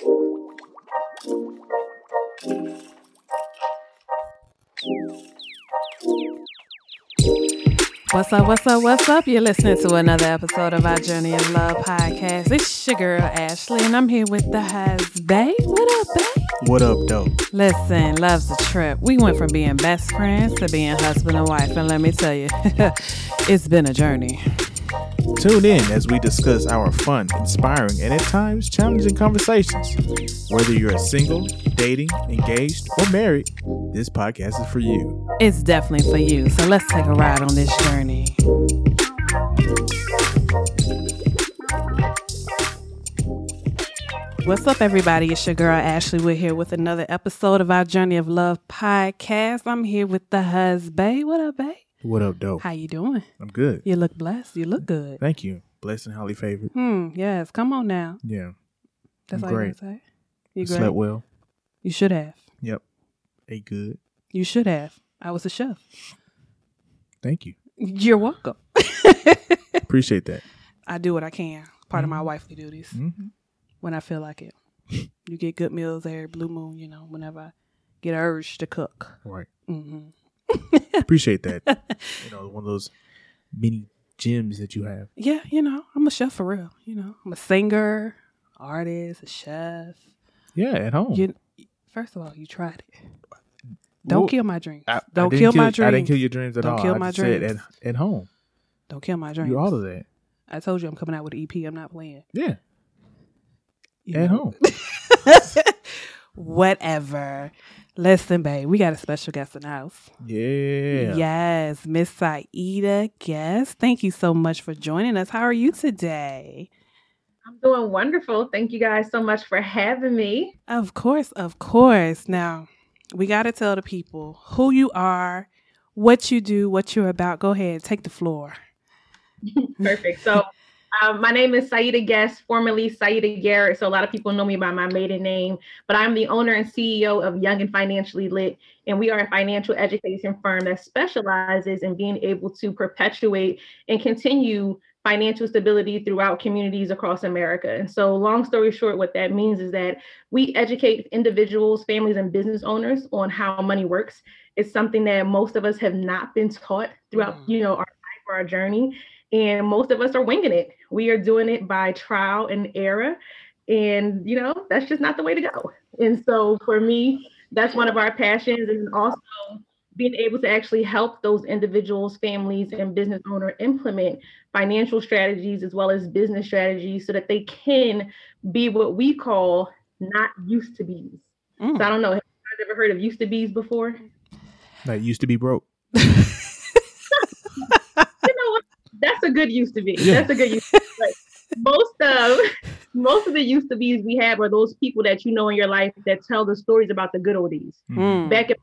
What's up, what's up, what's up? You're listening to another episode of our Journey of Love podcast. It's your girl, Ashley, and I'm here with the husband. What up, babe? What up, though? Listen, love's a trip. We went from being best friends to being husband and wife, and let me tell you, it's been a journey. Tune in as we discuss our fun, inspiring, and at times challenging conversations. Whether you're single, dating, engaged, or married, this podcast is for you. It's definitely for you, so let's take a ride on this journey. What's up, everybody? It's your girl Ashley. We're here with another episode of our Journey of Love podcast. I'm here with the husband. What up, babe? What up, dope? How you doing? I'm good. You look blessed. You look good. Thank you. Blessed and highly favored. Hmm. Yes. Come on now. Yeah. That's I'm all great. you say. You great. Slept well. You should have. Yep. Ate good. You should have. I was a chef. Thank you. You're welcome. Appreciate that. I do what I can. Part of my wifely duties hmm when I feel like it. You get good meals every blue moon. You know, whenever I get urged to cook. Right. hmm Appreciate that. you know, one of those mini gems that you have. Yeah, you know, I'm a chef for real. You know, I'm a singer, artist, a chef. Yeah, at home. You, first of all, you tried it. Don't Well, kill my dreams. I- I Don't didn't kill my dreams. I didn't kill your dreams at Don't all. kill I my dreams. at, at home. Don't kill my dreams. You all of that. I told you I'm coming out with an EP. I'm not playing. Yeah. You At know? home. Whatever. Listen, babe, we got a special guest in the house. Yeah. Yes, Miss Saida Guest. Thank you so much for joining us. How are you today? I'm doing wonderful. Thank you guys so much for having me. Of course, of course. Now, we got to tell the people who you are, what you do, what you're about. Go ahead, take the floor. Perfect. So, um, my name is Saida Guest, formerly Saida Garrett. So, a lot of people know me by my maiden name, but I'm the owner and CEO of Young and Financially Lit. And we are a financial education firm that specializes in being able to perpetuate and continue financial stability throughout communities across America. And so, long story short, what that means is that we educate individuals, families, and business owners on how money works. It's something that most of us have not been taught throughout, Mhm. you know, our life or our journey. And most of us are winging it. We are doing it by trial and error. And, you know, that's just not the way to go. And so for me, that's one of our passions. And also being able to actually help those individuals, families, and business owner implement financial strategies as well as business strategies so that they can be what we call not used to bees. Mm. So I don't know, have you guys ever heard of used to bees before? That used to be broke. you know what? That's a good used to be. Yeah. That's a good used to be. But most of most of the used to be's we have are those people that you know in your life that tell the stories about the good old days. Mm. Back in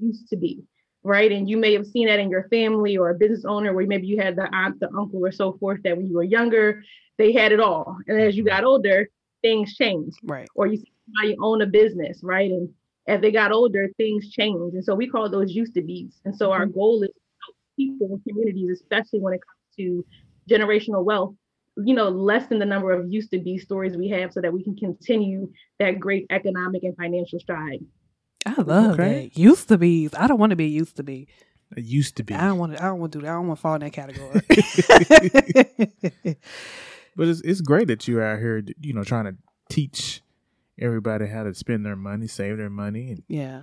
used to be. Right. And you may have seen that in your family or a business owner where maybe you had the aunt, the uncle, or so forth that when you were younger, they had it all. And as you got older, things changed. Right. Or you see somebody own a business, right? And as they got older, things changed. And so we call those used to be's. And so our goal is to help people in communities, especially when it comes to generational wealth, you know, lessen the number of used to be stories we have so that we can continue that great economic and financial stride. I love Okay. that. Used to be. I don't want to be used to be. It used to be. I don't want to. I don't want to do that. I don't want to fall in that category. But it's it's great that you're out here, you know, trying to teach everybody how to spend their money, save their money, and yeah.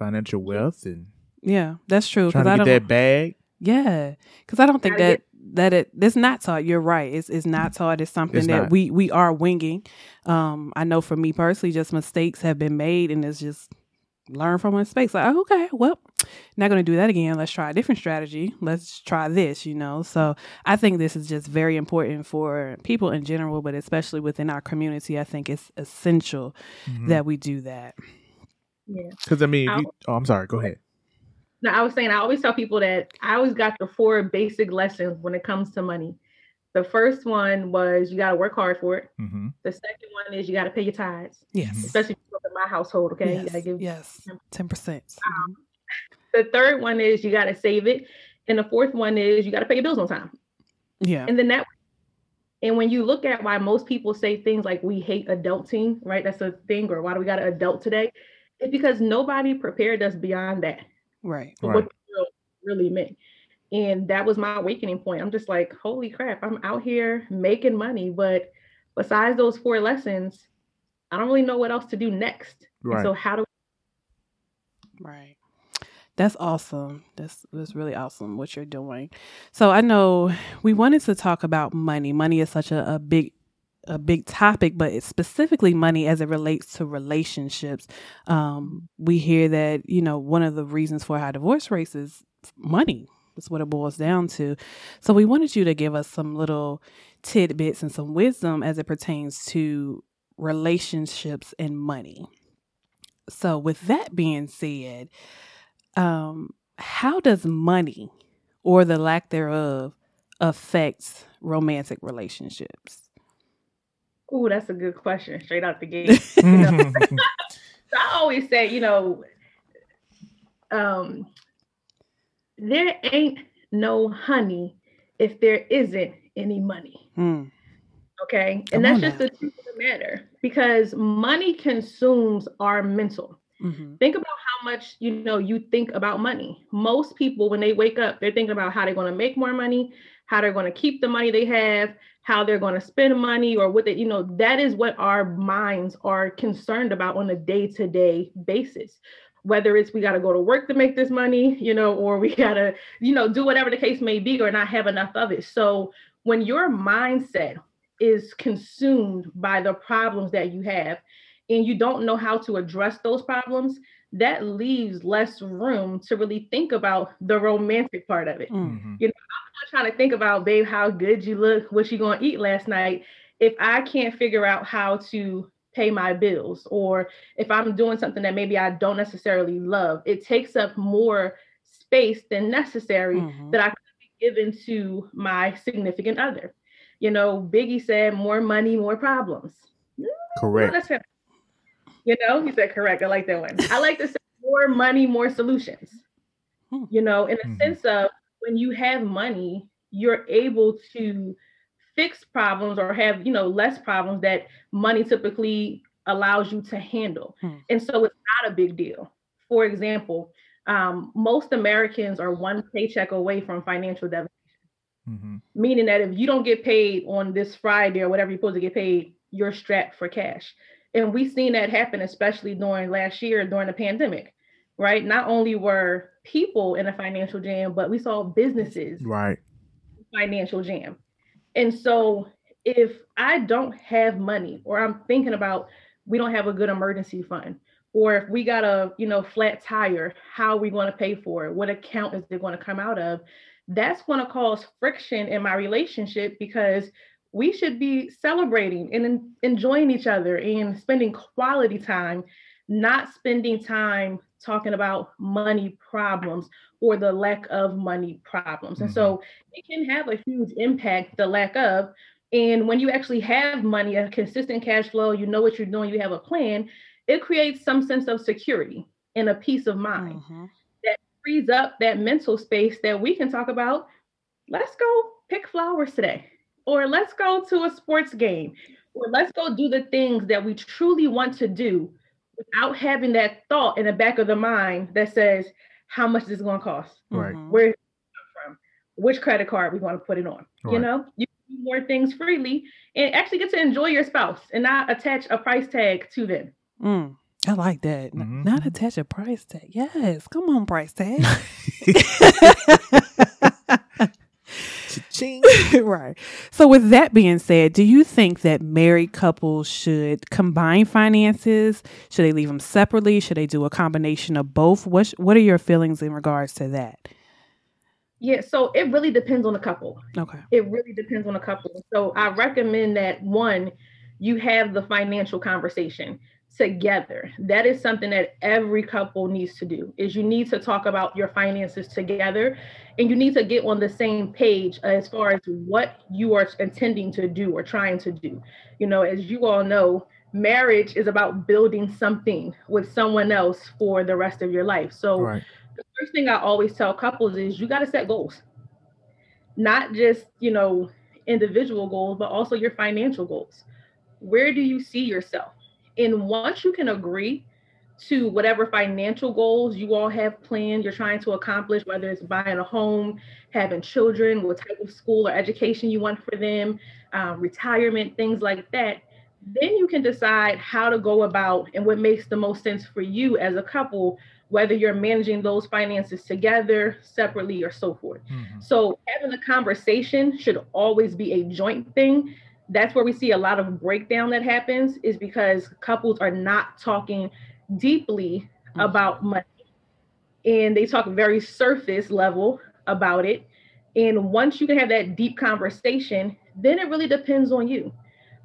financial wealth, and Yeah, that's true. trying Because to I get don't. that bag. Yeah, because I don't think Gotta that that it it's not taught. You're right. It's it's not taught. It's something It's that not. we we are winging. Um, I know for me personally, just mistakes have been made, and it's just learn from mistakes. Like okay, well, not going to do that again. Let's try a different strategy. Let's try this. You know. So I think this is just very important for people in general, but especially within our community. I think it's essential Mm-hmm. that we do that. Yeah. Because I mean, if you, oh, I'm sorry. Go ahead. No, I was saying I always tell people that I always got the four basic lessons when it comes to money. The first one was you got to work hard for it. Mm-hmm. The second one is you got to pay your tithes, Yes. especially if you look at my household. Okay, you Yes. got to give. yes. Ten percent. The third one is you got to save it, and the fourth one is you got to pay your bills on time. Yeah. And then that And when you look at why most people say things like we hate adulting, right? That's a thing, or why do we got to adult today? It's because nobody prepared us beyond that. Right. Right. what the really meant. And that was my awakening point. I'm just like, holy crap, I'm out here making money. But besides those four lessons, I don't really know what else to do next. Right. So how do Right. That's awesome. That's that's really awesome what you're doing. So I know we wanted to talk about money. Money is such a, a big a big topic, but it's specifically money as it relates to relationships. Um, we hear that, you know, one of the reasons for high divorce rates is money. That's what it boils down to. So we wanted you to give us some little tidbits and some wisdom as it pertains to relationships and money. So, with that being said, um, how does money or the lack thereof affect romantic relationships? Oh, that's a good question. Straight out the gate. So I always say, you know, um, there ain't no honey if there isn't any money. Hmm. Okay. Come and that's just now. the truth of the matter because money consumes our mental. Mhm. Think about how much you know you think about money. Most people, when they wake up, they're thinking about how they're going to make more money, how they're going to keep the money they have, how they're going to spend money, or what they, you know, that is what our minds are concerned about on a day-to-day basis. Whether it's we got to go to work to make this money, you know, or we got to, you know, do whatever the case may be, or not have enough of it. So when your mindset is consumed by the problems that you have, and you don't know how to address those problems, that leaves less room to really think about the romantic part of it. Mm. Mhm. I'm not trying to think about, babe, how good you look, what you gonna eat last night. If I can't figure out how to pay my bills, or if I'm doing something that maybe I don't necessarily love, it takes up more space than necessary Mhm. that I could be given to my significant other. You know, Biggie said, more money, more problems. Correct. that's fair. You know, he said correct. I like that one. I like to say more money, more solutions. Hmm. You know, in a Mhm. sense of when you have money, you're able to fix problems or have, you know, less problems that money typically allows you to handle. Hmm. And so it's not a big deal. For example, um, most Americans are one paycheck away from financial devastation Mhm. meaning that if you don't get paid on this Friday or whatever you're supposed to get paid, you're strapped for cash. And we've seen that happen, especially during last year during the pandemic, right? Not only were people in a financial jam, but we saw businesses Right. financial jam. And so if I don't have money or I'm thinking about we don't have a good emergency fund or if we got a, you know, flat tire, how are we going to pay for it? What account is it going to come out of? That's going to cause friction in my relationship because we should be celebrating and en- enjoying each other and spending quality time, not spending time talking about money problems or the lack of money problems. And so it can have a huge impact, the lack of. And when you actually have money, a consistent cash flow, you know what you're doing, you have a plan, it creates some sense of security and a peace of mind. Mhm. Frees up that mental space that we can talk about. Let's go pick flowers today, or let's go to a sports game, or let's go do the things that we truly want to do without having that thought in the back of the mind that says, how much is this going to cost? Right. Mhm. where it come from, which credit card we want to put it on. You know, you can do more things freely and actually get to enjoy your spouse and not attach a price tag to them. Mm. I like that. N- Mhm. Not attach a price tag. Yes. Come on, price tag. Cha-ching. right. So, with that being said, do you think that married couples should combine finances? Should they leave them separately? Should they do a combination of both? What sh- What are your feelings in regards to that? Yeah, so it really depends on the couple. Okay. It really depends on the couple. So I recommend that one, you have the financial conversation together. That is something that every couple needs to do. Is you need to talk about your finances together and you need to get on the same page as far as what you are intending to do or trying to do. You know, as you all know, marriage is about building something with someone else for the rest of your life. So right. the first thing I always tell couples is you got to set goals. Not just, you know, individual goals, but also your financial goals. Where do you see yourself? And once you can agree to whatever financial goals you all have planned, you're trying to accomplish, whether it's buying a home, having children, what type of school or education you want for them, um, retirement, things like that, then you can decide how to go about and what makes the most sense for you as a couple whether you're managing those finances together, separately, or so forth. Mm-hmm. So, having a conversation should always be a joint thing. That's where we see a lot of breakdown that happens, is because couples are not talking deeply mm-hmm. about money and they talk very surface level about it. And once you can have that deep conversation, then it really depends on you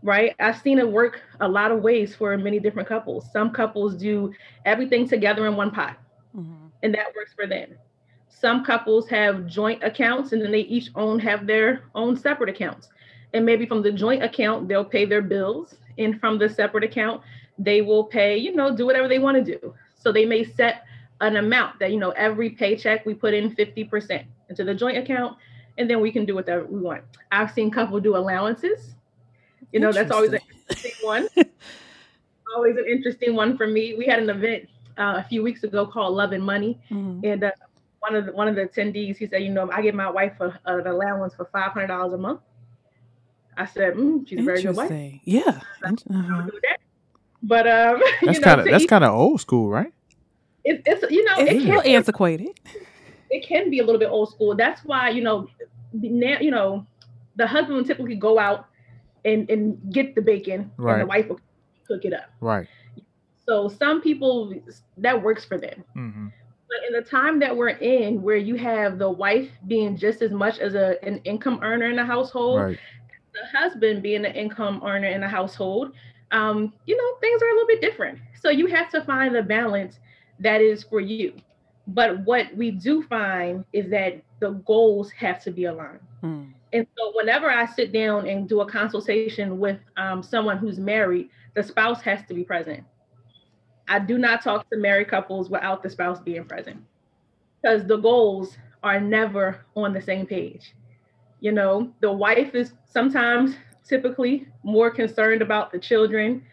right? I've seen it work a lot of ways for many different couples. Some couples do everything together in one pot, mm-hmm. and that works for them. Some couples have joint accounts and then they each own have their own separate accounts. And maybe from the joint account, they'll pay their bills. And from the separate account, they will pay, you know, do whatever they want to do. So they may set an amount that, you know, every paycheck we put in 50% into the joint account, and then we can do whatever we want. I've seen couples do allowances you know, that's always an interesting one. always an interesting one for me. We had an event uh, a few weeks ago called Love and Money, mm-hmm. and uh, one of the, one of the attendees he said, you know, I give my wife a, an allowance for five hundred dollars a month. I said, mm, she's a very good wife. Yeah. Uh-huh. But um, that's kind of that's kind of old school, right? It, it's you know it's it a little antiquated. It can be a little bit old school. That's why you know now you know the husband will typically go out and and get the bacon, right. and the wife will cook it up. Right. So some people that works for them. Mm-hmm. But in the time that we're in, where you have the wife being just as much as a an income earner in the household, right. Husband being an income earner in the household, um, you know, things are a little bit different. So you have to find the balance that is for you. But what we do find is that the goals have to be aligned. Mm. And so, whenever I sit down and do a consultation with um, someone who's married, the spouse has to be present. I do not talk to married couples without the spouse being present because the goals are never on the same page. You know, the wife is sometimes typically more concerned about the children,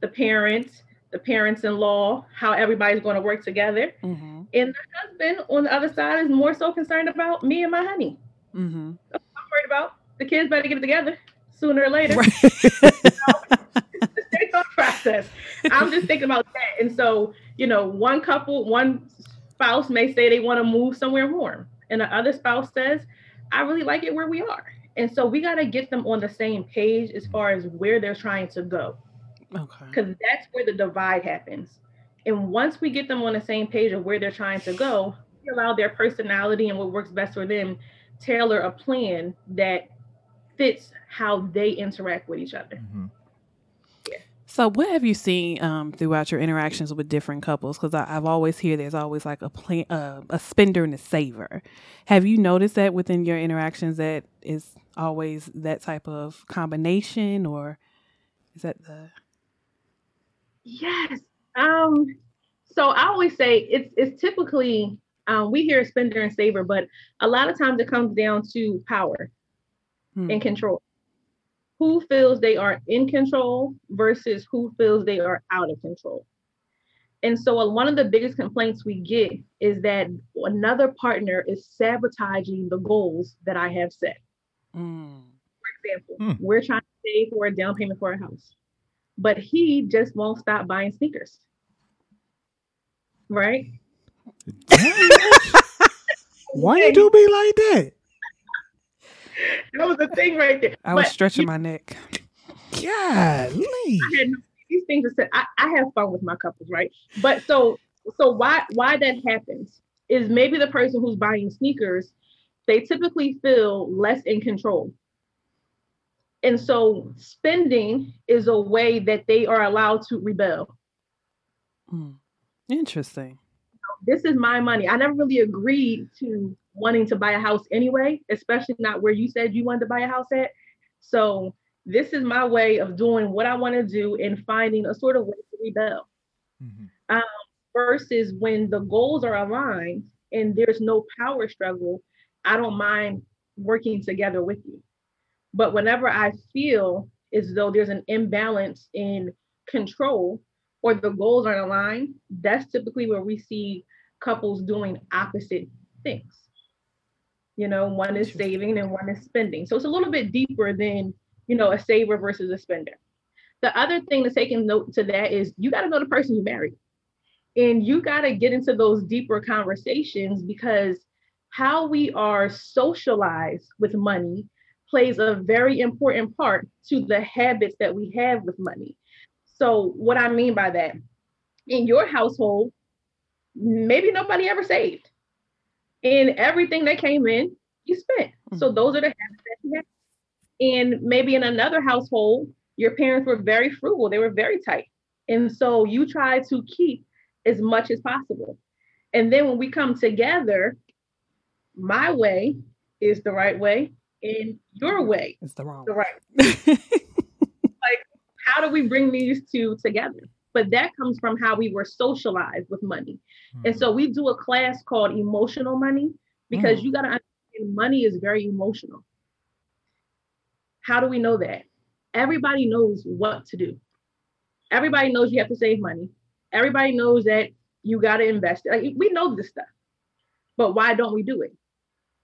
the parents, the parents in law, how everybody's going to work together. Mm-hmm. And the husband on the other side is more so concerned about me and my honey. Mm-hmm worried about. The kids better get it together sooner or later. Right. it's a process. I'm just thinking about that. And so, you know, one couple, one spouse may say they want to move somewhere warm, and the other spouse says, I really like it where we are. And so we got to get them on the same page as far as where they're trying to go. Okay. Because that's where the divide happens. And once we get them on the same page of where they're trying to go, we allow their personality and what works best for them tailor a plan that fits how they interact with each other. Mm-hmm. So, what have you seen um, throughout your interactions with different couples? Because I've always hear there's always like a plan, uh, a spender and a saver. Have you noticed that within your interactions that is always that type of combination, or is that the? Yes. Um. So I always say it's it's typically um, we hear spender and saver, but a lot of times it comes down to power hmm. and control. Who feels they are in control versus who feels they are out of control. And so, uh, one of the biggest complaints we get is that another partner is sabotaging the goals that I have set. Mm. For example, mm. we're trying to save for a down payment for a house, but he just won't stop buying sneakers. Right? Why you do me like that? That was the thing right there. I was but stretching you, my neck. Golly. I had these things are said. I, I have fun with my couples, right? But so so why why that happens is maybe the person who's buying sneakers, they typically feel less in control. And so spending is a way that they are allowed to rebel. Mm. Interesting this is my money. I never really agreed to wanting to buy a house anyway, especially not where you said you wanted to buy a house at. So this is my way of doing what I want to do and finding a sort of way to rebel. Mm-hmm. Um, versus when the goals are aligned and there's no power struggle, I don't mind working together with you. But whenever I feel as though there's an imbalance in control or the goals aren't aligned, that's typically where we see couples doing opposite things. You know, one is saving and one is spending. So it's a little bit deeper than, you know, a saver versus a spender. The other thing to take in note to that is you got to know the person you marry. And you got to get into those deeper conversations because how we are socialized with money plays a very important part to the habits that we have with money. So, what I mean by that, in your household, maybe nobody ever saved. And everything that came in, you spent. Mm-hmm. So, those are the habits that you have. And maybe in another household, your parents were very frugal, they were very tight. And so, you try to keep as much as possible. And then when we come together, my way is the right way and your way is the wrong the right like how do we bring these two together but that comes from how we were socialized with money mm-hmm. and so we do a class called emotional money because mm-hmm. you got to understand money is very emotional how do we know that everybody knows what to do everybody knows you have to save money everybody knows that you got to invest like we know this stuff but why don't we do it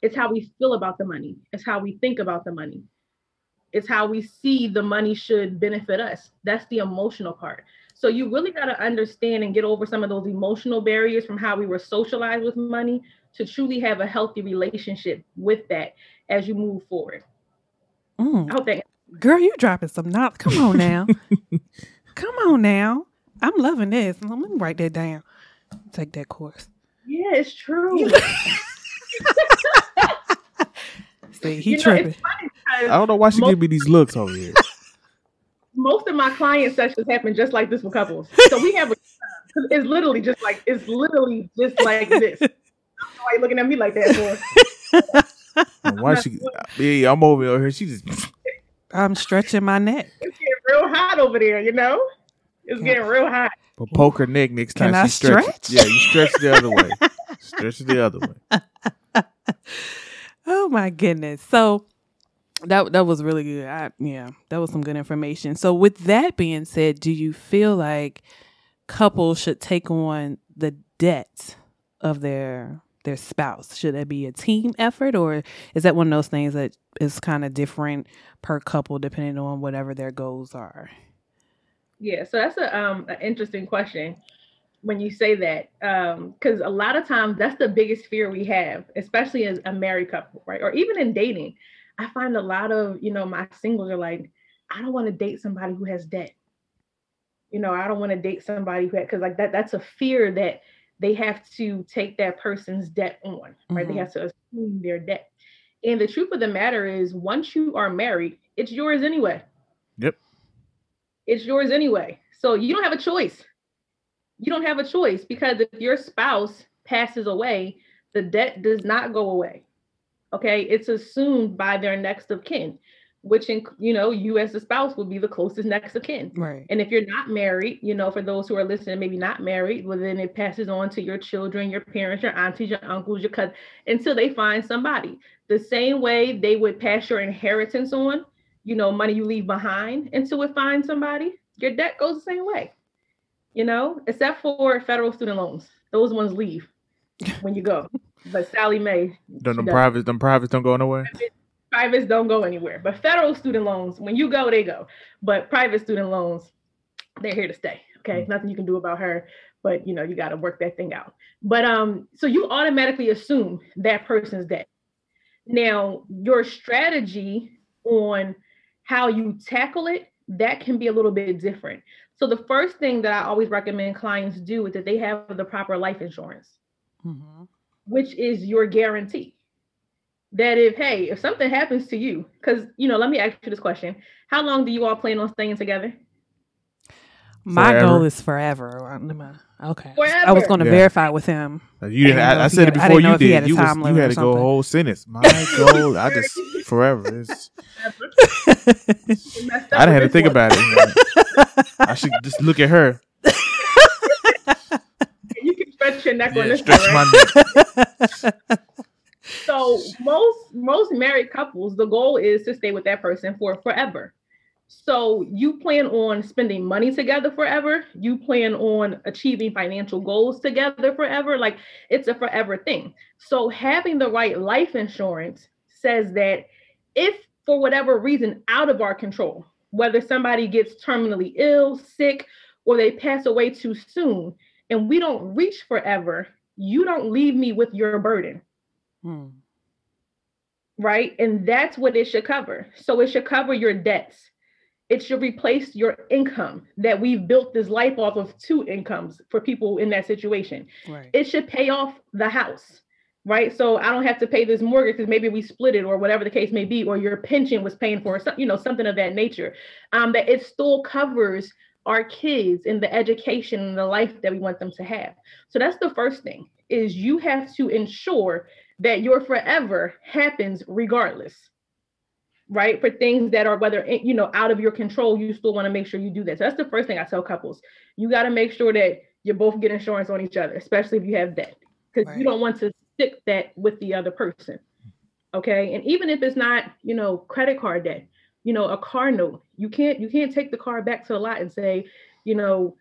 it's how we feel about the money. It's how we think about the money. It's how we see the money should benefit us. That's the emotional part. So you really got to understand and get over some of those emotional barriers from how we were socialized with money to truly have a healthy relationship with that as you move forward. Mm. I hope that Girl, you dropping some knowledge. Come on now. Come on now. I'm loving this. Let me write that down. Take that course. Yeah, it's true. See, he you tripping. I don't know why she give me these looks over here. Most of my client sessions happen just like this with couples. So we have a it's literally just like it's literally just like this. why you looking at me like that for? why she? Yeah, I'm over here. She just. I'm stretching my neck. It's getting real hot over there. You know, it's getting real hot. But poke her neck next time Can she stretches. Stretch? Yeah, you stretch the other way. stretch the other way. Oh my goodness. So that that was really good. I, yeah, that was some good information. So with that being said, do you feel like couples should take on the debt of their their spouse? Should that be a team effort or is that one of those things that is kind of different per couple depending on whatever their goals are? Yeah, so that's a um an interesting question when you say that because um, a lot of times that's the biggest fear we have especially as a married couple right or even in dating i find a lot of you know my singles are like i don't want to date somebody who has debt. You know i don't want to date somebody who because like that that's a fear that they have to take that person's debt on right? Mm-hmm. they have to assume their debt. And the truth of the matter is once you are married it's yours anyway. Yep. It's yours anyway. So you don't have a choice. You don't have a choice because if your spouse passes away, the debt does not go away. Okay, it's assumed by their next of kin, which in, you know you as a spouse will be the closest next of kin. Right. And if you're not married, you know, for those who are listening, maybe not married, well then it passes on to your children, your parents, your aunties, your uncles, your cousins, until they find somebody. The same way they would pass your inheritance on, you know, money you leave behind until it finds somebody. Your debt goes the same way you know, except for federal student loans. Those ones leave when you go. But Sallie Mae. Don't them privates, them privates don't go nowhere. Privates don't go anywhere. But federal student loans, when you go, they go. But private student loans, they're here to stay. Okay. Mm-hmm. Nothing you can do about her, but you know, you got to work that thing out. But um, so you automatically assume that person's debt. Now, your strategy on how you tackle it, that can be a little bit different. So the first thing that I always recommend clients do is that they have the proper life insurance, mm-hmm. Which is your guarantee. That if hey, if something happens to you, because you know, let me ask you this question: How long do you all plan on staying together? My forever. goal is forever. Okay, forever. I was going to yeah. verify with him. Uh, you, I, I, I said it before you did. You, was, you had to go a whole sentence. My goal, I just forever. It's, I didn't have to think one. about it. I should just look at her. Stretch your neck yeah, on this. Stretch one, right? my neck. so most most married couples, the goal is to stay with that person for forever. So you plan on spending money together forever. You plan on achieving financial goals together forever. Like it's a forever thing. So having the right life insurance says that if for whatever reason out of our control, whether somebody gets terminally ill, sick, or they pass away too soon, and we don't reach forever, you don't leave me with your burden. Hmm. Right. And that's what it should cover. So it should cover your debts. It should replace your income that we've built this life off of two incomes for people in that situation. Right. It should pay off the house right? So I don't have to pay this mortgage because maybe we split it or whatever the case may be, or your pension was paying for, you know, something of that nature. Um, that it still covers our kids in the education and the life that we want them to have. So that's the first thing is you have to ensure that your forever happens regardless. Right for things that are whether you know out of your control, you still want to make sure you do that. So that's the first thing I tell couples. You got to make sure that you both get insurance on each other, especially if you have debt, because right. you don't want to stick that with the other person. Okay. And even if it's not, you know, credit card debt, you know, a car note, you can't you can't take the car back to the lot and say, you know,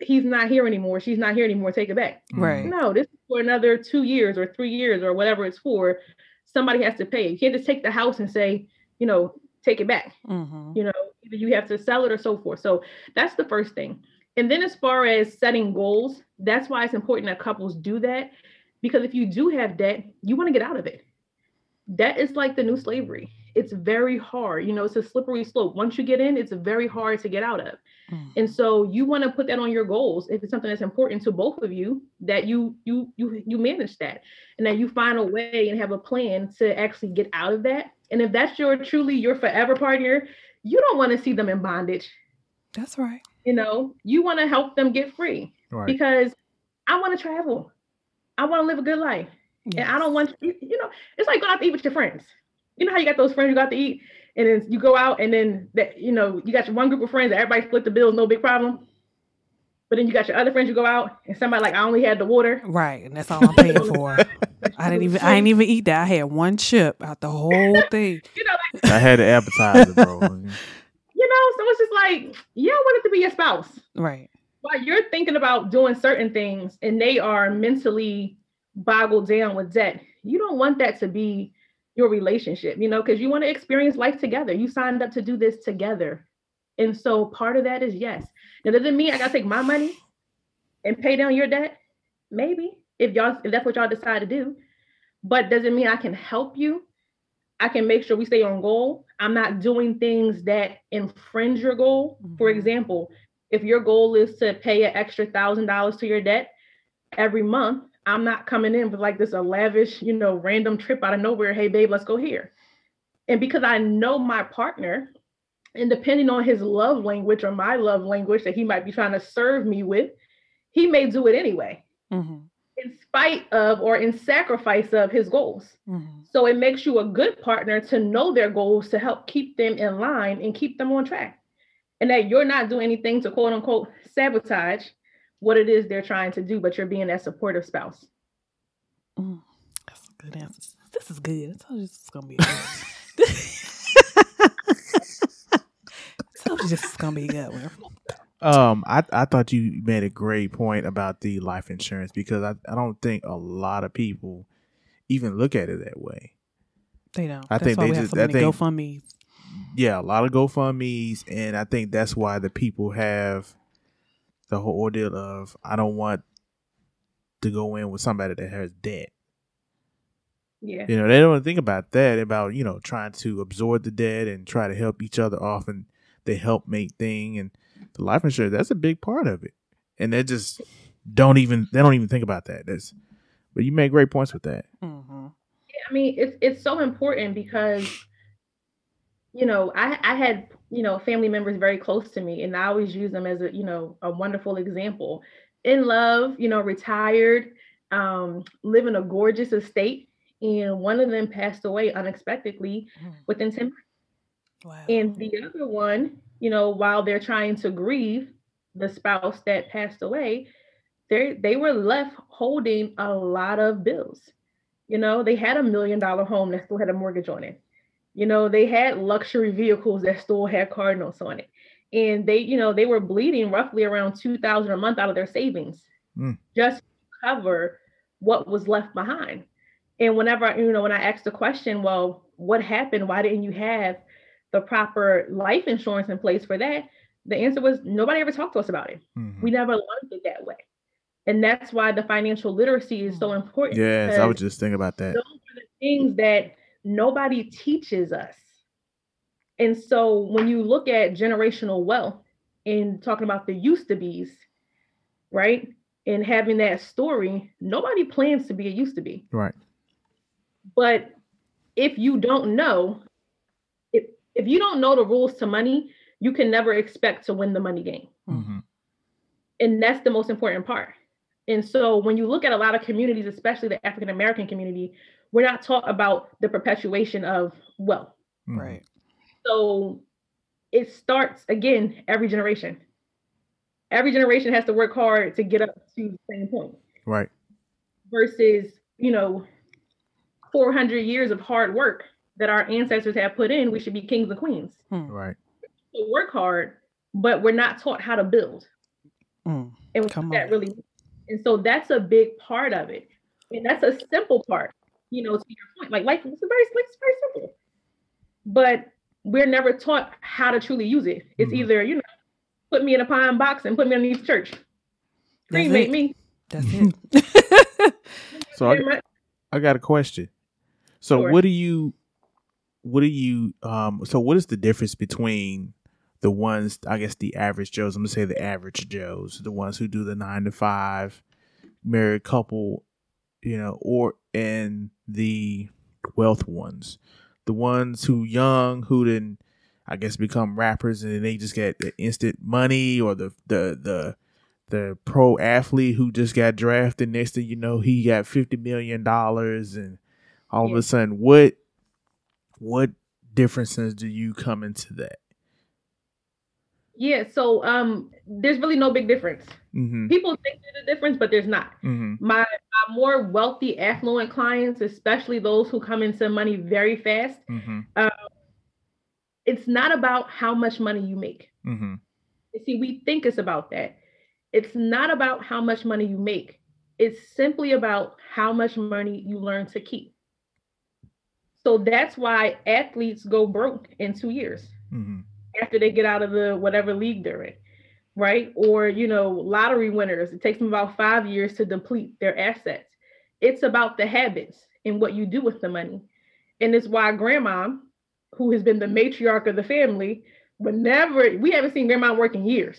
he's not here anymore, she's not here anymore, take it back. Right. No, this is for another two years or three years or whatever it's for. Somebody has to pay. You can't just take the house and say, you know, take it back. Mm-hmm. You know, either you have to sell it or so forth. So that's the first thing. And then as far as setting goals, that's why it's important that couples do that because if you do have debt, you want to get out of it. Debt is like the new slavery. It's very hard. You know, it's a slippery slope. Once you get in, it's very hard to get out of. Mm. And so you want to put that on your goals if it's something that's important to both of you that you you you you manage that and that you find a way and have a plan to actually get out of that. And if that's your truly your forever partner, you don't want to see them in bondage. That's right. You know, you want to help them get free right. because I want to travel. I want to live a good life. Yes. And I don't want you, know, it's like going out to eat with your friends. You know how you got those friends you got to eat, and then you go out and then that you know, you got your one group of friends that everybody split the bills, no big problem. But then you got your other friends you go out and somebody like I only had the water. Right. And that's all I'm paying for. I didn't even I didn't even eat that. I had one chip out the whole thing. you know, like, I had the appetizer, bro. you know, so it's just like you don't want it to be your spouse. Right while you're thinking about doing certain things and they are mentally boggled down with debt, you don't want that to be your relationship, you know, because you want to experience life together. You signed up to do this together. And so part of that is yes. Now, does it mean I gotta take my money and pay down your debt? Maybe if y'all if that's what y'all decide to do. But does it mean I can help you? I can make sure we stay on goal. I'm not doing things that infringe your goal. Mm-hmm. For example, if your goal is to pay an extra thousand dollars to your debt every month, I'm not coming in with like this a lavish, you know, random trip out of nowhere. Hey, babe, let's go here. And because I know my partner, and depending on his love language or my love language that he might be trying to serve me with, he may do it anyway, mm-hmm. in spite of or in sacrifice of his goals. Mm-hmm. So it makes you a good partner to know their goals to help keep them in line and keep them on track and that you're not doing anything to quote unquote sabotage what it is they're trying to do, but you're being that supportive spouse. Mm, that's a good answer. This is good. I told you this is gonna be good. I told you this is gonna be a good one. Um, I, I thought you made a great point about the life insurance because I, I don't think a lot of people even look at it that way. They don't. I that's think they just so I think, GoFundMe's yeah, a lot of GoFundmes, and I think that's why the people have the whole ordeal of I don't want to go in with somebody that has debt. Yeah. You know, they don't think about that, about, you know, trying to absorb the debt and try to help each other off and the helpmate thing and the life insurance, that's a big part of it. And they just don't even they don't even think about that. That's but you make great points with that. Mm-hmm. Yeah, I mean, it's it's so important because you know, I, I had, you know, family members very close to me, and I always use them as a, you know, a wonderful example. In love, you know, retired, um, live in a gorgeous estate, and one of them passed away unexpectedly mm. within 10 months. Wow. And the other one, you know, while they're trying to grieve the spouse that passed away, they they were left holding a lot of bills. You know, they had a million dollar home that still had a mortgage on it. You know, they had luxury vehicles that still had Cardinals on it. And they, you know, they were bleeding roughly around 2000 a month out of their savings Mm. just to cover what was left behind. And whenever, I- you know, when I asked the question, well, what happened? Why didn't you have the proper life insurance in place for that? The answer was nobody ever talked to us about it. Mhm. We never learned it that way. And that's why the financial literacy is so important. Yes, I was just thinking about that. those are the things that nobody teaches us. And so when you look at generational wealth and talking about the used to be's, right? And having that story, nobody plans to be a used to be. Right. But if you don't know, if if you don't know the rules to money, you can never expect to win the money game. hmm And that's the most important part. And so when you look at a lot of communities, especially the African American community, we're not taught about the perpetuation of wealth. Mm-hmm. Right. So it starts again every generation. Every generation has to work hard to get up to the same point Right. versus, you know, 400 years of hard work that our ancestors have put in. We should be kings and queens. Right. We work hard, but we're not taught how to build. Mm. and Come that on. really and so that's a big part of it and that's a simple part you know to your point like life is very like, it's very simple but we're never taught how to truly use it it's Mhm. either you know put me in a pine box and put me underneath the church That's cremate it. me That's it. So I, I got a question. So Sure. what do you what do you um so what is the difference between the ones I guess the average Joes, I'm gonna say the average Joes, the ones who do the nine to five, married couple, you know, or and the wealth ones. The ones who young who then I guess become rappers and then they just get the instant money or the the the the pro athlete who just got drafted. Next thing you know he got 50 million dollars and all of a sudden what what differences do you come into that? Yeah so um there's really no big difference. Mm-hmm. People think there's a difference but there's not. Mm-hmm. My more wealthy affluent clients especially those who come into money very fast mm-hmm it's not about how much money you make mm-hmm You see, we think it's about that. It's not about how much money you make. It's simply about how much money you learn to keep. So that's why athletes go broke in two years mm-hmm after they get out of the whatever league they're in, right? Or, you know, lottery winners, it takes them about five years to deplete their assets. It's about the habits and what you do with the money. And it's why grandma, who has been the matriarch of the family, whenever we haven't seen grandma work in years,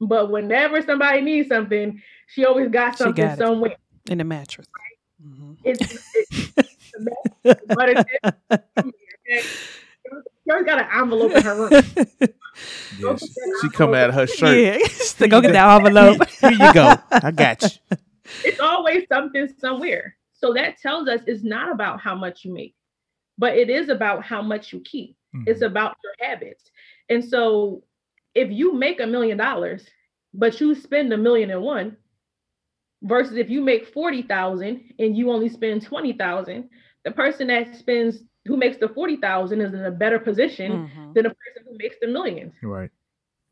but whenever somebody needs something, she always got something got somewhere. In the mattress. Mhm. It's, it's but it's okay? She got an envelope in her room. yeah, she, she come out of her shirt Yeah. to go get that envelope. here you go i got you it's always something somewhere. So that tells us it's not about how much you make, but it is about how much you keep. Mm-hmm. It's about your habits. And so if you make a million dollars, but you spend a million and one, versus if you make 40,000 and you only spend 20,000, the person that spends who makes the 40,000 is in a better position Mhm. than a person who makes the millions. right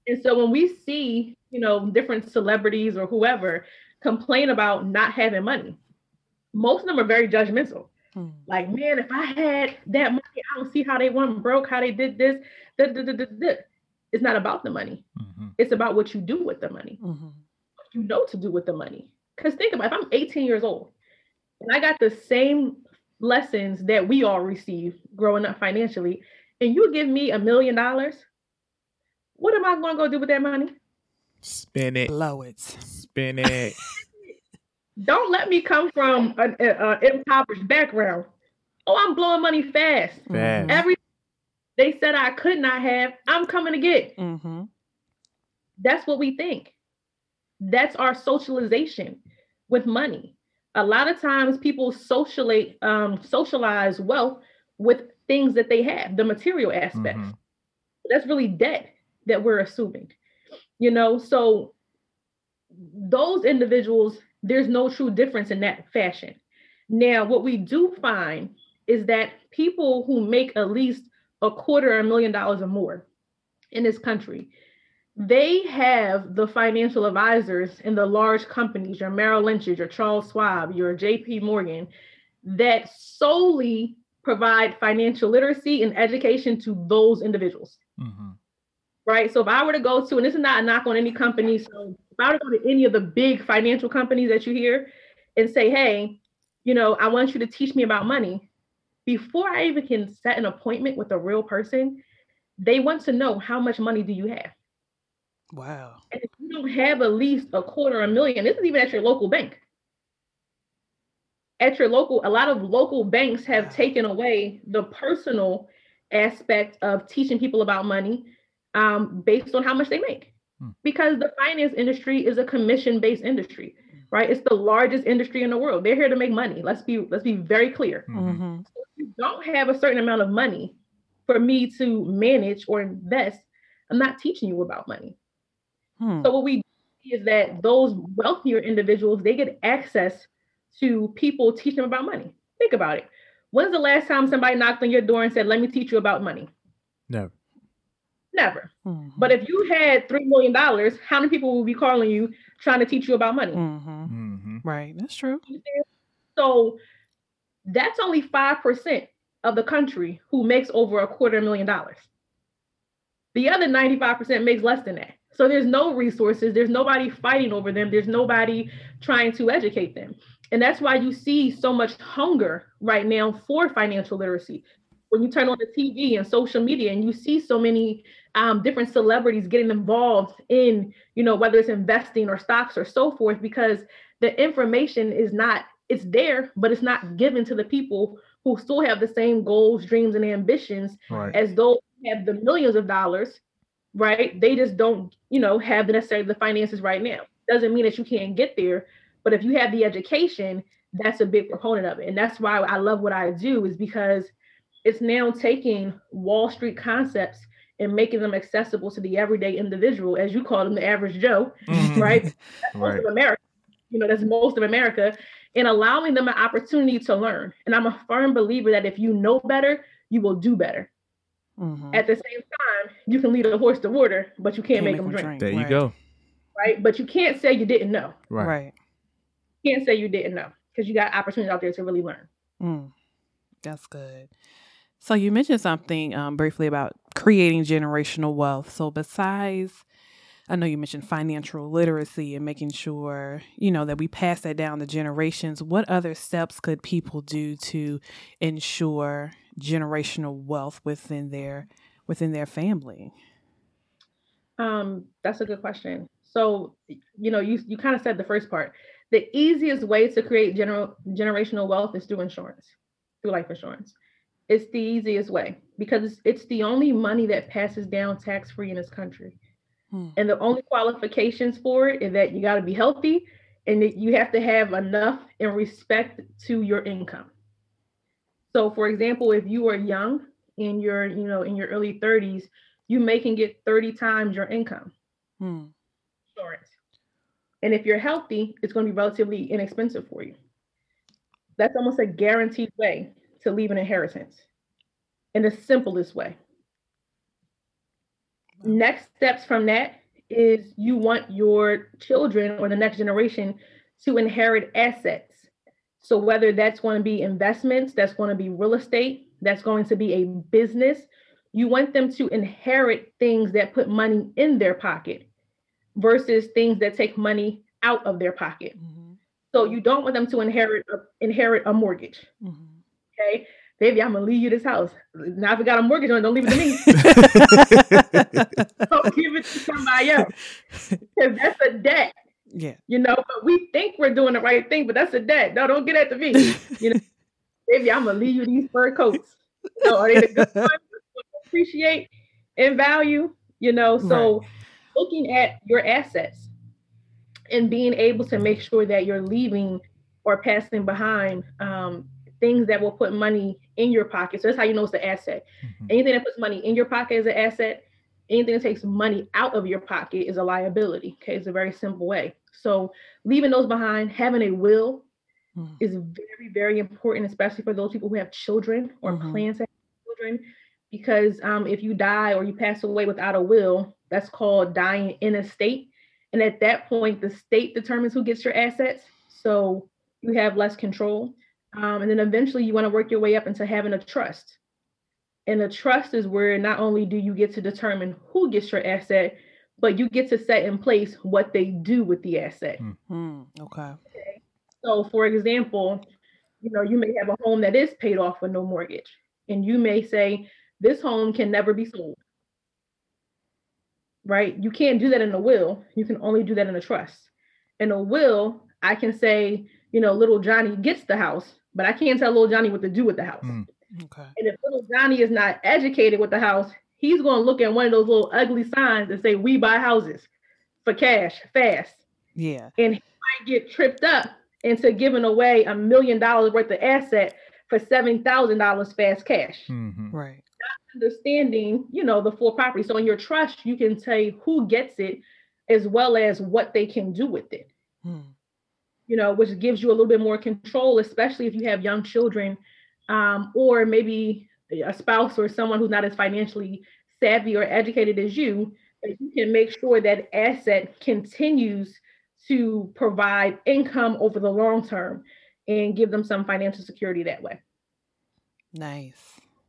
And so when we see, you know, different celebrities or whoever complain about not having money, most of them are very judgmental. Mm. Like, man, if I had that money, I don't see how they went broke, how they did this. da, da, da, da, da." It's not about the money. mm-hmm It's about what you do with the money. Mhm. What you know to do with the money. Because think about it, if I'm 18 years old and I got the same lessons that we all received growing up financially, and you give me a million dollars, what am I going to go do with that money? spin it Blow it. spin it Don't let me come from an a, a impoverished background. Oh, I'm blowing money fast. Fast. Every they said I could not have, I'm coming to get. Mm-hmm. That's what we think. That's our socialization with money. A lot of times people um, socialize wealth with things that they have, the material aspects. Mhm. That's really debt that we're assuming. You know, so those individuals, there's no true difference in that fashion. Now, what we do find is that people who make at least a quarter of a million dollars or more in this country, they have the financial advisors in the large companies, your Merrill Lynch's, your Charles Schwab, your JP Morgan, that solely provide financial literacy and education to those individuals. Mm-hmm. Right. So if I were to go to, and this is not a knock on any company, so if I were to go to any of the big financial companies that you hear and say, hey, you know, I want you to teach me about money, before I even can set an appointment with a real person, they want to know how much money do you have? Wow. And if you don't have at least a quarter a million, this is even at your local bank. At your local, a lot of local banks have taken away the personal aspect of teaching people about money um, based on how much they make. Hmm. Because the finance industry is a commission-based industry, right? It's the largest industry in the world. They're here to make money. Let's be let's be very clear. Mm-hmm. So if you don't have a certain amount of money for me to manage or invest, I'm not teaching you about money. Hmm. So what we see is that those wealthier individuals they get access to people teaching them about money. Think about it. When's the last time somebody knocked on your door and said, "Let me teach you about money"? No. Never. Mm-hmm. But if you had three million dollars, how many people would be calling you trying to teach you about money? Mm-hmm. Mm-hmm. Right. That's true. So that's only five percent of the country who makes over a quarter million dollars. The other 95% makes less than that. So there's no resources, there's nobody fighting over them, there's nobody trying to educate them. And that's why you see so much hunger right now for financial literacy. When you turn on the TV and social media and you see so many um, different celebrities getting involved in, you know, whether it's investing or stocks or so forth, because the information is not, it's there, but it's not given to the people who still have the same goals, dreams, and ambitions right. as those who have the millions of dollars right? They just don't, you know, have the necessary the finances right now. Doesn't mean that you can't get there, but if you have the education, that's a big proponent of it. And that's why I love what I do is because it's now taking Wall Street concepts and making them accessible to the everyday individual, as you call them, the average Joe, mm-hmm. right? That's right. most of America. You know, that's most of America, and allowing them an opportunity to learn. And I'm a firm believer that if you know better, you will do better. Mm-hmm. At the same time, you can lead a horse to water, but you can't, can't make, them drink. drink. There right. you go. Right, but you can't say you didn't know. Right. right. You can't say you didn't know because you got opportunities out there to really learn. Mm. That's good. So you mentioned something um, briefly about creating generational wealth. So besides I know you mentioned financial literacy and making sure, you know, that we pass that down to generations. What other steps could people do to ensure generational wealth within their within their family? Um, that's a good question. So, you know, you you kind of said the first part. The easiest way to create general generational wealth is through insurance, through life insurance. It's the easiest way because it's, it's the only money that passes down tax free in this country. Hmm. And the only qualifications for it is that you got to be healthy and that you have to have enough in respect to your income. So, for example, if you are young in your, you know, in your early 30s, you may can get 30 times your income. Hmm. Insurance. And if you're healthy, it's going to be relatively inexpensive for you. That's almost a guaranteed way to leave an inheritance in the simplest way. Next steps from that is you want your children or the next generation to inherit assets. So whether that's going to be investments, that's going to be real estate, that's going to be a business, you want them to inherit things that put money in their pocket versus things that take money out of their pocket. Mm-hmm. So you don't want them to inherit a, inherit a mortgage. Mm-hmm. Okay, baby, I'm gonna leave you this house. Now if you got a mortgage on, don't leave it to me. don't give it to somebody else. Because that's a debt. Yeah. You know, but we think we're doing the right thing, but that's a debt. No, don't get that to me. You know, baby, I'm gonna leave you these fur coats. You know, are they the good ones appreciate and value? You know, so right. looking at your assets and being able to make sure that you're leaving or passing behind um, things that will put money in your pocket. So that's how you know it's an asset. Mm-hmm. Anything that puts money in your pocket is an asset. Anything that takes money out of your pocket is a liability. Okay, it's a very simple way. So leaving those behind, having a will, Mm. is very, very important, especially for those people who have children or Mhm. plan to have children. Because um, if you die or you pass away without a will, that's called dying intestate. And at that point, the state determines who gets your assets. So you have less control. Um, and then eventually you want to work your way up into having a trust. And a trust is where not only do you get to determine who gets your asset, but you get to set in place what they do with the asset. Mm. Okay. So, for example, you know, you may have a home that is paid off with no mortgage, and you may say, This home can never be sold. Right? You can't do that in a will. You can only do that in a trust. In a will, I can say, you know, little Johnny gets the house, but I can't tell little Johnny what to do with the house. Mm. Okay. And if little Johnny is not educated with the house, he's going to look at one of those little ugly signs and say, We buy houses for cash fast Yeah. And he might get tripped up into giving away a million dollars worth of asset for seven thousand dollars fast cash. Mhm. Right. Not understanding, you know, the full property. So in your trust, you can say who gets it as well as what they can do with it. Mm. You know, which gives you a little bit more control, especially if you have young children, um, or maybe a spouse or someone who's not as financially savvy or educated as you. That you can make sure that asset continues to provide income over the long term and give them some financial security that way. Nice.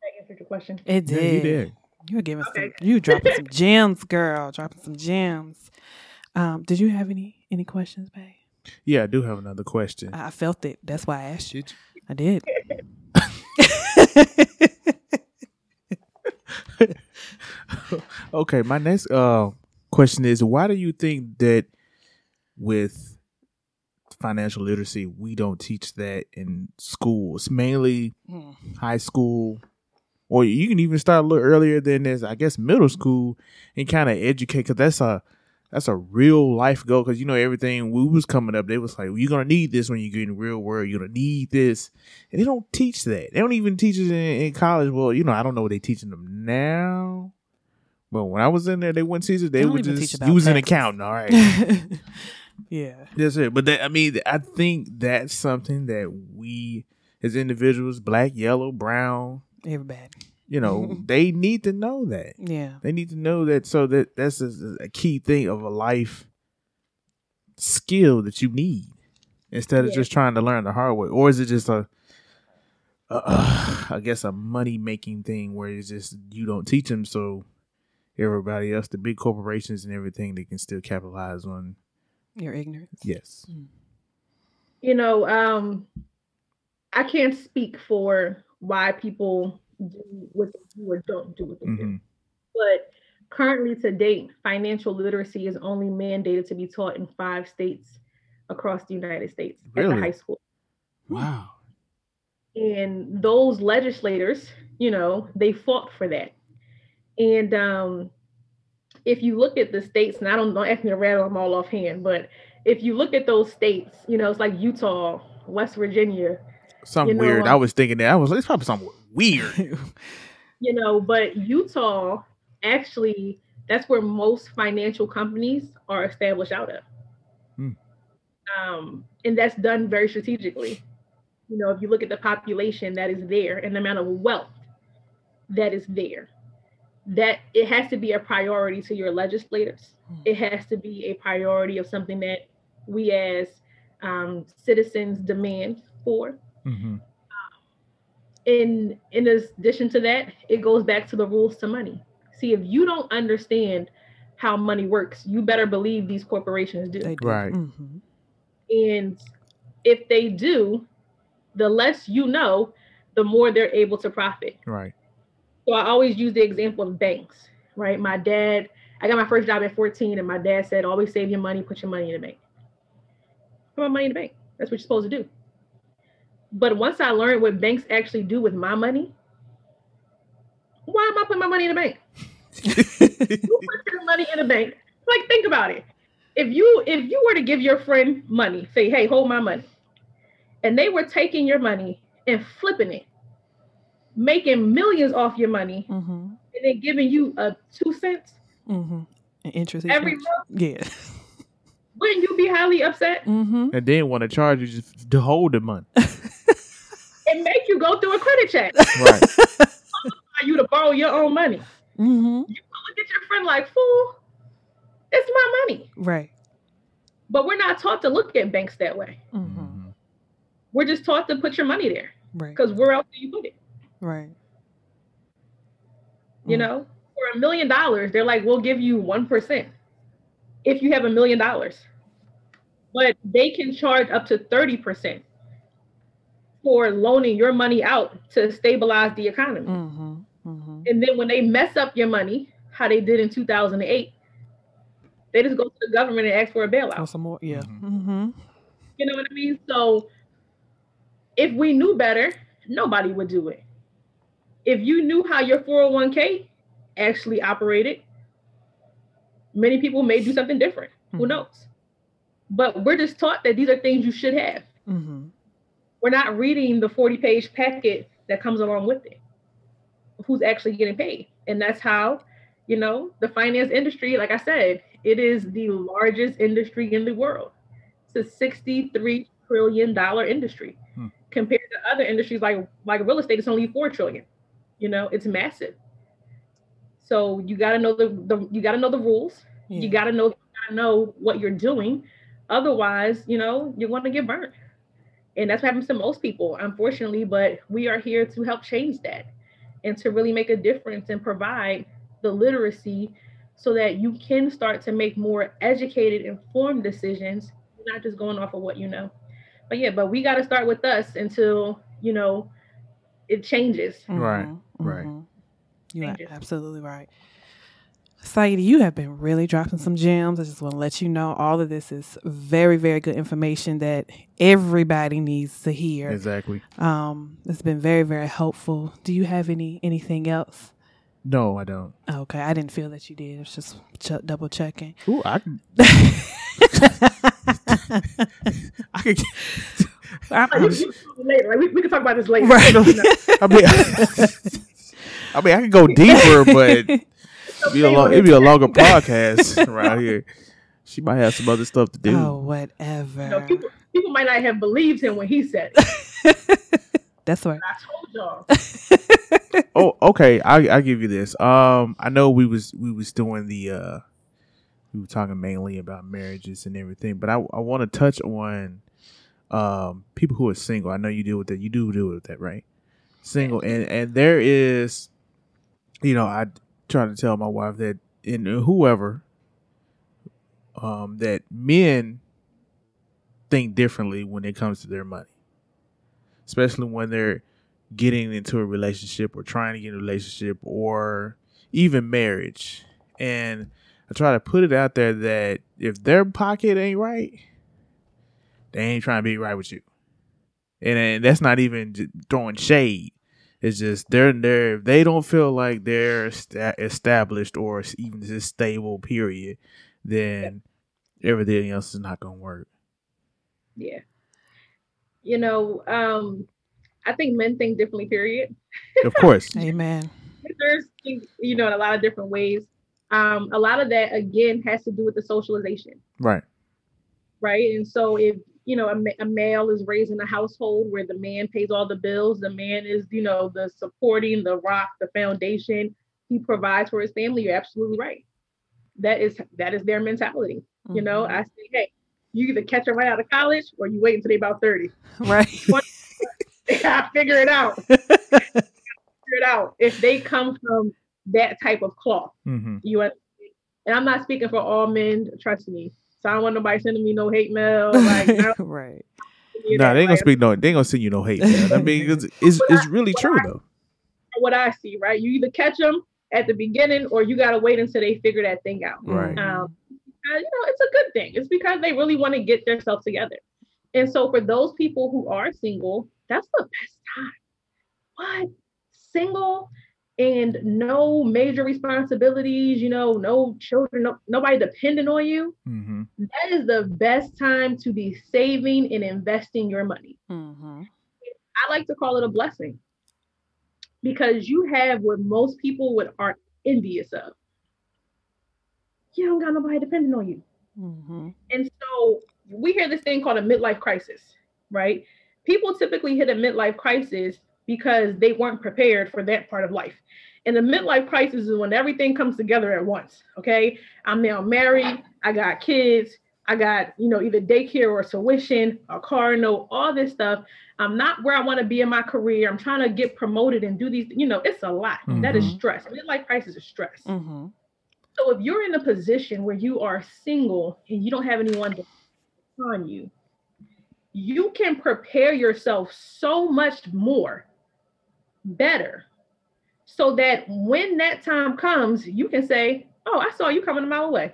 That answered your question. It did. Yeah, you did. You were giving Okay. some. You dropping some gems, girl. Dropping some gems. Um, did you have any any questions, babe? Yeah, I do have another question. I I felt it. That's why I asked you- I did. okay, my next uh question is why do you think that with financial literacy we don't teach that in schools, mainly Mm. high school, or you can even start a little earlier than this, I guess middle school, and kind of educate because that's a that's a real life goal. Because you know everything we was coming up, they was like, you're gonna need this when you get in the real world. You're gonna need this, and they don't teach that. They don't even teach it in, in college. Well, you know, I don't know what they teaching them now. But when I was in there, they wouldn't teach it. They, They would just use an accountant. All right. yeah. That's it. But that, I mean, I think that's something that we as individuals, black, yellow, brown, Everybody. You know, they need to know that. Yeah. They need to know that. So that that's a, a key thing of a life skill that you need instead of Yeah. just trying to learn the hard way. Or is it just a, a uh, I guess, a money making thing where it's just you don't teach them, so everybody else, the big corporations and everything, they can still capitalize on. Your ignorance. Yes. You know, um, I can't speak for why people do what they do or don't do what they do. hmm But currently, to date, financial literacy is only mandated to be taught in five states across the United States at the high school. Wow. And those legislators, you know, they fought for that. And um, if you look at the states, and I don't don't ask me to rattle them all offhand, but if you look at those states, you know, it's like Utah, West Virginia, Something You know, weird. um, I was thinking that I was. Like, it's probably something weird. you know, but Utah actually that's where most financial companies are established out of. Hmm. Um, and that's done very strategically. You know, if you look at the population that is there and the amount of wealth that is there, that it has to be a priority to your legislators. Hmm. It has to be a priority of something that we as um, citizens demand for hmm in in addition to that, it goes back to the rules to money. See, if you don't understand how money works, you better believe these corporations do. They do. Right. Mhm. and if they do, the less you know, the more they're able to profit. Right. So I always use the example of banks, right? My dad, I got my first job at 14, and my dad said, always save your money, put your money in the bank. Put my money in the bank. That's what you're supposed to do. But once I learned what banks actually do with my money, why am I putting my money in the bank? you put your money in a bank. Like, think about it. If you if you were to give your friend money, say, hey, hold my money, and they were taking your money and flipping it, making millions off your money, Mhm. and then giving you a two cents Mhm. And interest each every month. month, Yeah. wouldn't you be highly upset Mm-hmm. and then want to charge you just to hold the money. and make you go through a credit check right. for you to borrow your own money. Mm-hmm. Look at your friend like, fool, it's my money. Right. But we're not taught to look at banks that way. Mm-hmm. Mhm. We're just taught to put your money there Right. because where else do you put it? Right. You Mm. know, for a million dollars, they're like, we'll give you 1% if you have a million dollars. But they can charge up to 30% for loaning your money out to stabilize the economy. Mm-hmm. Mm-hmm. And then when they mess up your money, how they did in 2008, they just go to the government and ask for a Oh, bailout. some more. Yeah. Mhm. Mm-hmm. You know what I mean? So if we knew better, nobody would do it. If you knew how your 401k actually operated, many people may do something different. Who Mhm. knows? But we're just taught that these are things you should have. Mm-hmm. We're not reading the 40 page packet that comes along with it. Who's actually getting paid? And that's how, you know, the finance industry, like I said, it is the largest industry in the world. It's a 63 trillion dollar industry. Hmm. Compared to other industries like like real estate, it's only 4 trillion. You know, it's massive. So you got to know the, the you got to know the rules. Yeah. You got to know gotta know what you're doing. Otherwise, you know, you're going to get burned. And that's what happens to most people, unfortunately. But we are here to help change that and to really make a difference and provide the literacy so that you can start to make more educated, informed decisions, not just going off of what you know. But yeah, but we got to start with us until, you know, it changes. Right, Mhm. right. Mhm. You are Changes. absolutely right. Siedah, you have been really dropping some gems. I just want to let you know all of this is very, very good information that everybody needs to hear. Exactly. Um, it's been very, very helpful. Do you have any anything else? No, I don't. Okay, I didn't feel that you did. It's just ch- double checking. Ooh, I can. I could. Like, we, we- later, like, we, we can talk about this later. Right. I mean, I mean, I could go deeper, but it'd be a long, it'd be a longer podcast around here. She might have some other stuff to do. oh, you whatever. know, people, people might not have believed him when he said it. That's right. I told y'all. Oh, okay. I I give you this. Um, I know we was we was doing the uh, we were talking mainly about marriages and everything, but I I want to touch on um people who are single. I know you deal with that. You do deal with that, right? Single, and and there is, you know, I try to tell my wife that in whoever, um, that men think differently when it comes to their money, especially when they're getting into a relationship or trying to get in a relationship or even marriage. And I try to put it out there that if their pocket ain't right, they ain't trying to be right with you. And, and that's not even throwing shade. It's just they're there. If they don't feel like they're esta- established or even just stable, period, then everything else is not gonna work. Yeah. You know, um, I think men think differently, period. Of course, Amen. There's, you know, in a lot of different ways. Um, a lot of that, again, has to do with the socialization. right? right? And so if you know a, a male is raising a household where the man pays all the bills, the man is you know the supporting, the rock, the foundation. He provides for his family. You're absolutely right. That is that is their mentality. You know, Mhm. I say, hey, you either catch them right out of college or you wait until they about thirty. right. They gotta figure it out. figure it out. If they come from that type of cloth, Mm-hmm. you and I'm not speaking for all men. Trust me. So I don't want nobody sending me no hate mail. Like, right. need No, that. they ain't gonna Like, speak no. They ain't gonna send you no hate. Man. I mean, it's it's, it's really true though. what I see, right? You either catch them at the beginning or you got to wait until they figure that thing out. Right. Um, uh, you know, it's a good thing. It's because they really want to get themselves together. And so for those people who are single, that's the best time. What? Single and no major responsibilities, you know, no children, no, nobody depending on you. Mm-hmm. That is the best time to be saving and investing your money. Mm-hmm. I like to call it a blessing because you have what most people would are envious of. You don't got nobody depending on you. Mm-hmm. And so we hear this thing called a midlife crisis, right? People typically hit a midlife crisis because they weren't prepared for that part of life. And the midlife crisis is when everything comes together at once. Okay. I'm now married, I got kids, I got, you know, either daycare or tuition, a car note, all this stuff. I'm not where I want to be in my career. I'm trying to get promoted and do these, you know, it's a lot. Mm-hmm. That is mm-hmm. stress. Midlife crisis is stress. Mm-hmm. So if you're in a position where you are single and you don't have anyone to on you, you can prepare yourself so much more better so that when that time comes, you can say, Oh, I saw you coming a mile away.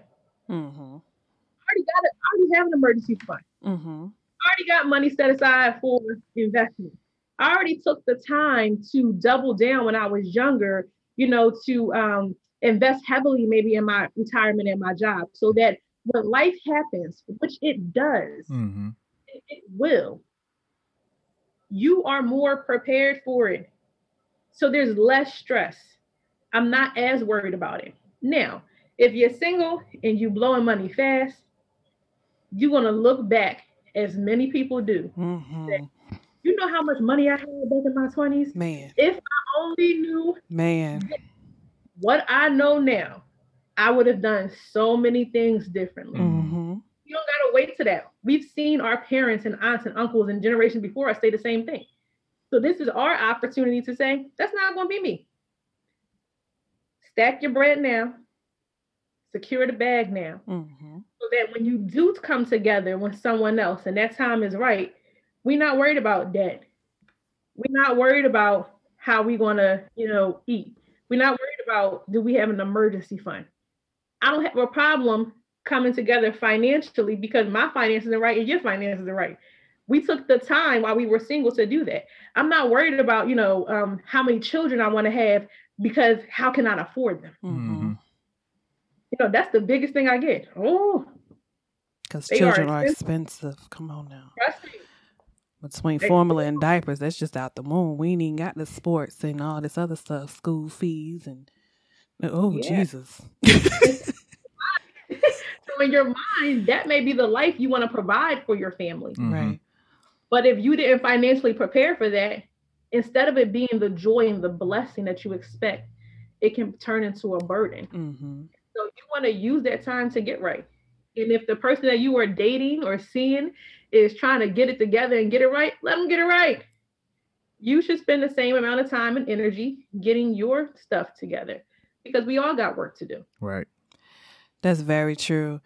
Mm-hmm. I already got it, I already have an emergency fund. Mm-hmm. I already got money set aside for investment. I already took the time to double down when I was younger, you know, to um, invest heavily maybe in my retirement and my job so that when life happens, which it does, mm-hmm. it, it will, you are more prepared for it. So there's less stress. I'm not as worried about it. Now, if you're single and you're blowing money fast, you're gonna look back as many people do. Mm-hmm. You know how much money I had back in my 20s? Man. If I only knew man what I know now, I would have done so many things differently. Mm-hmm. You don't gotta wait to that. We've seen our parents and aunts and uncles and generations before us say the same thing. So this is our opportunity to say, that's not going to be me. Stack your bread now. Secure the bag now. Mm-hmm. So that when you do come together with someone else and that time is right, we're not worried about debt. We're not worried about how we're going to, you know, eat. We're not worried about do we have an emergency fund. I don't have a problem coming together financially because my finances are right and your finances are right we took the time while we were single to do that. I'm not worried about, you know, um, how many children I want to have because how can I afford them? Mm-hmm. You know, that's the biggest thing I get. Oh, because children are expensive. are expensive. Come on now. Between they, formula and diapers, that's just out the moon. We ain't even got the sports and all this other stuff, school fees and oh yeah. Jesus. so in your mind, that may be the life you want to provide for your family. Mm-hmm. Right. But if you didn't financially prepare for that, instead of it being the joy and the blessing that you expect, it can turn into a burden. Mm-hmm. So you want to use that time to get right. And if the person that you are dating or seeing is trying to get it together and get it right, let them get it right. You should spend the same amount of time and energy getting your stuff together because we all got work to do. Right. That's very true.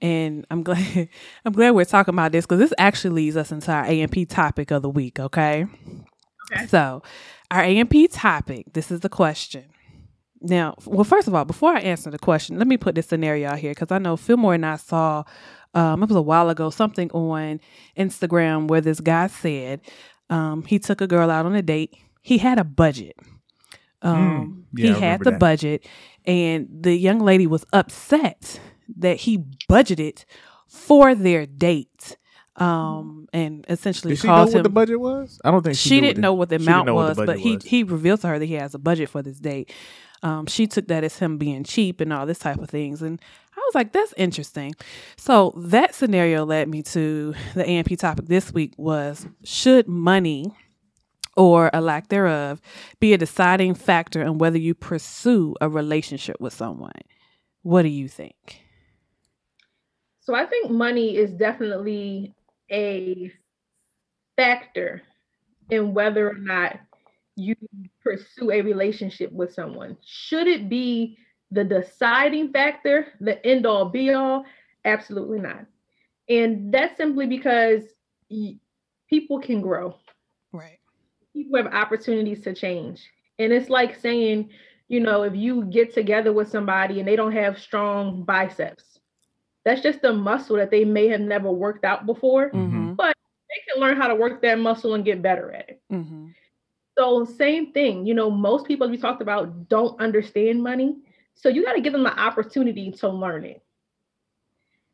And I'm glad I'm glad we're talking about this because this actually leads us into our AMP topic of the week, okay? Okay. So our AMP topic, this is the question. Now, well, first of all, before I answer the question, let me put this scenario out here because I know Fillmore and I saw um, it was a while ago something on Instagram where this guy said um, he took a girl out on a date. He had a budget. Um, mm, yeah, he had the that. budget, and the young lady was upset that he budgeted for their date um and essentially Did she know what the budget was? I don't think she, she didn't know what the amount was the but he was. he revealed to her that he has a budget for this date. Um she took that as him being cheap and all this type of things and i was like that's interesting. So that scenario led me to the amp topic this week was should money or a lack thereof be a deciding factor in whether you pursue a relationship with someone? What do you think so I think money is definitely a factor in whether or not you pursue a relationship with someone. Should it be the deciding factor, the end all be all? Absolutely not. And that's simply because people can grow. Right. People have opportunities to change. And it's like saying, you know, if you get together with somebody and they don't have strong biceps, that's just a muscle that they may have never worked out before, mm-hmm. but they can learn how to work that muscle and get better at it. Mm-hmm. So, same thing, you know, most people we talked about don't understand money. So, you got to give them the opportunity to learn it.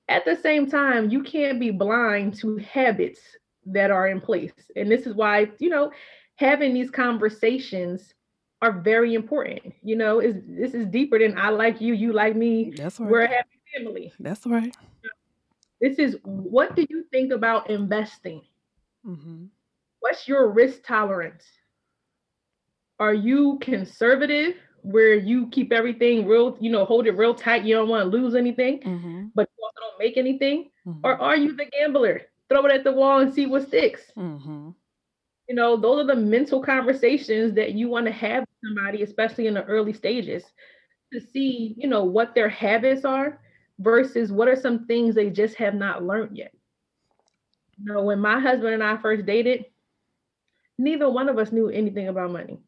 At the same time, you can't be blind to habits that are in place. And this is why, you know, having these conversations are very important. You know, is this is deeper than I like you, you like me. That's right. We're having family. That's right. This is what do you think about investing? Mm-hmm. What's your risk tolerance? Are you conservative where you keep everything real, you know, hold it real tight, you don't want to lose anything, Mm-hmm. but you also don't make anything? Mm-hmm. Or are you the gambler? Throw it at the wall and see what sticks. Mm-hmm. You know, those are the mental conversations that you want to have with somebody, especially in the early stages, to see, you know, what their habits are versus what are some things they just have not learned yet. You know, when my husband and I first dated, neither one of us knew anything about money.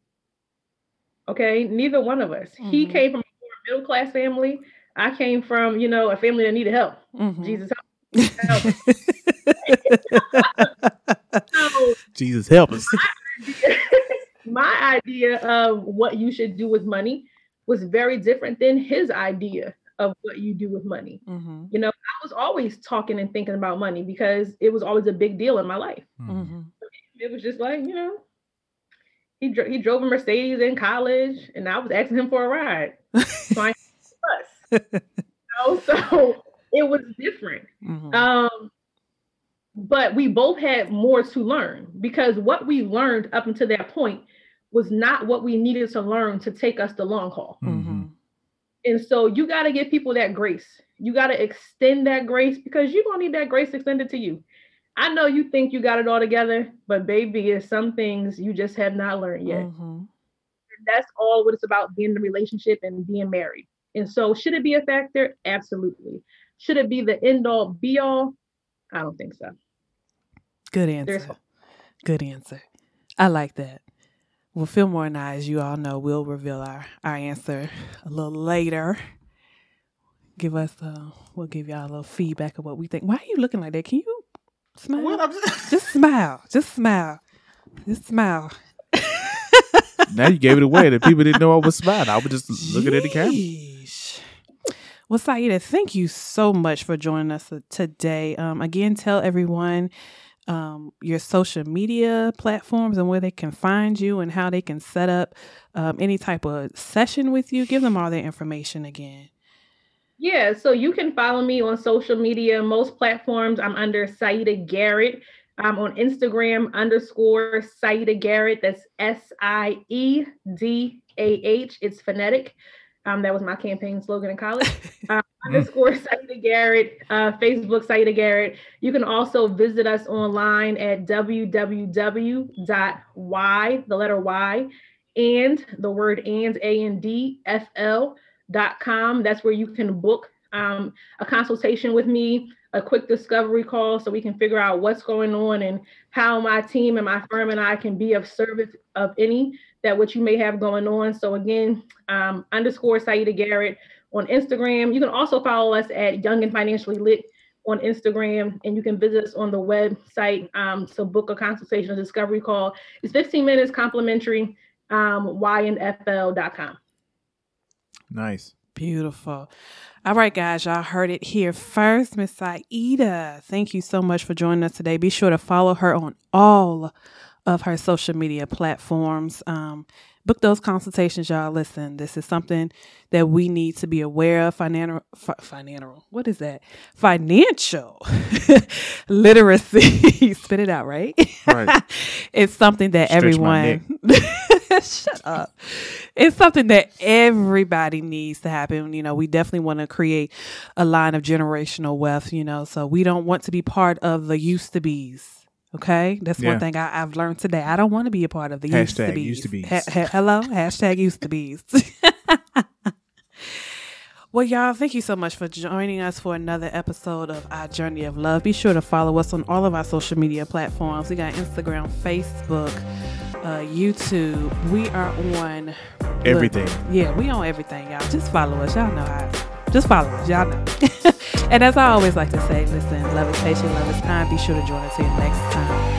Okay, neither one of us. He Mhm. came from a middle class family. I came from, you know, a family that needed help. Mm-hmm. Jesus help. So Jesus help us. my idea of what you should do with money was very different than his idea of what you do with money. mm-hmm. You know, I was always talking and thinking about money because it was always a big deal in my life. Mm-hmm. It was just like, you know, he dro- he drove a Mercedes in college, and I was asking him for a ride. So I bus. You know, so it was different. Mm-hmm. Um, but we both had more to learn because what we learned up until that point was not what we needed to learn to take us the long haul. Mm-hmm. And so you got to give people that grace. You got to extend that grace because you're going to need that grace extended to you. I know you think you got it all together, but baby, there's some things you just have not learned yet. Mm-hmm. That's all what it's about being in a relationship and being married. And so, should it be a factor? Absolutely. Should it be the end all be all? I don't think so. Good answer. Good answer. I like that. Well, Fillmore and I, as you all know, will reveal our, our answer a little later. Give us, uh, we'll give y'all a little feedback of what we think. Why are you looking like that? Can you smile? What just, Just smile. Just smile. Just smile. now you gave it away. The people didn't know I was smiling. I was just looking at the camera. Well, Siedah, thank you so much for joining us uh, today. Um, again, tell everyone um, your social media platforms and where they can find you and how they can set up um, any type of session with you. Give them all their information again. Yeah, so you can follow me on social media. Most platforms, I'm under Siedah Garrett. I'm on Instagram underscore Siedah Garrett. That's S I E D A H. It's phonetic. Um, that was my campaign slogan in college. Um, underscore Siedah Garrett. Uh, Facebook Siedah Garrett. You can also visit us online at www.y, the letter Y, and the word and A and D F L dot com. That's where you can book um, a consultation with me, a quick discovery call, so we can figure out what's going on and how my team and my firm and I can be of service of any that what you may have going on. So again, um, underscore Siedah Garrett on Instagram. You can also follow us at Young and Financially Lit on Instagram, and you can visit us on the website um, to book a consultation, a discovery call. It's 15 minutes complimentary. Um, ynfl.com. Nice. Beautiful. All right, guys, y'all heard it here first. Miss Siedah, thank you so much for joining us today. Be sure to follow her on all of her social media platforms. Um, book those consultations, y'all. Listen, this is something that we need to be aware of. Financial, fi- financial. What is that? Financial literacy. Spit it out, right? Right. it's something that Stretch everyone. Shut up. It's something that everybody needs to happen. You know, we definitely want to create a line of generational wealth. You know, so we don't want to be part of the used to be's. Okay, that's Yeah. one thing I, I've learned today. I don't want to be a part of the used to Hashtag used to be's. Ha- ha- hello, hashtag used to be's. Well, y'all, thank you so much for joining us for another episode of Our Journey of Love. Be sure to follow us on all of our social media platforms. We got Instagram, Facebook, uh, YouTube. We are on look, Everything. yeah, we on everything, y'all. Just follow us. Y'all know how. Just follow us. Y'all know. and as I always like to say, listen, love is patient, love is kind. Be sure to join us here next time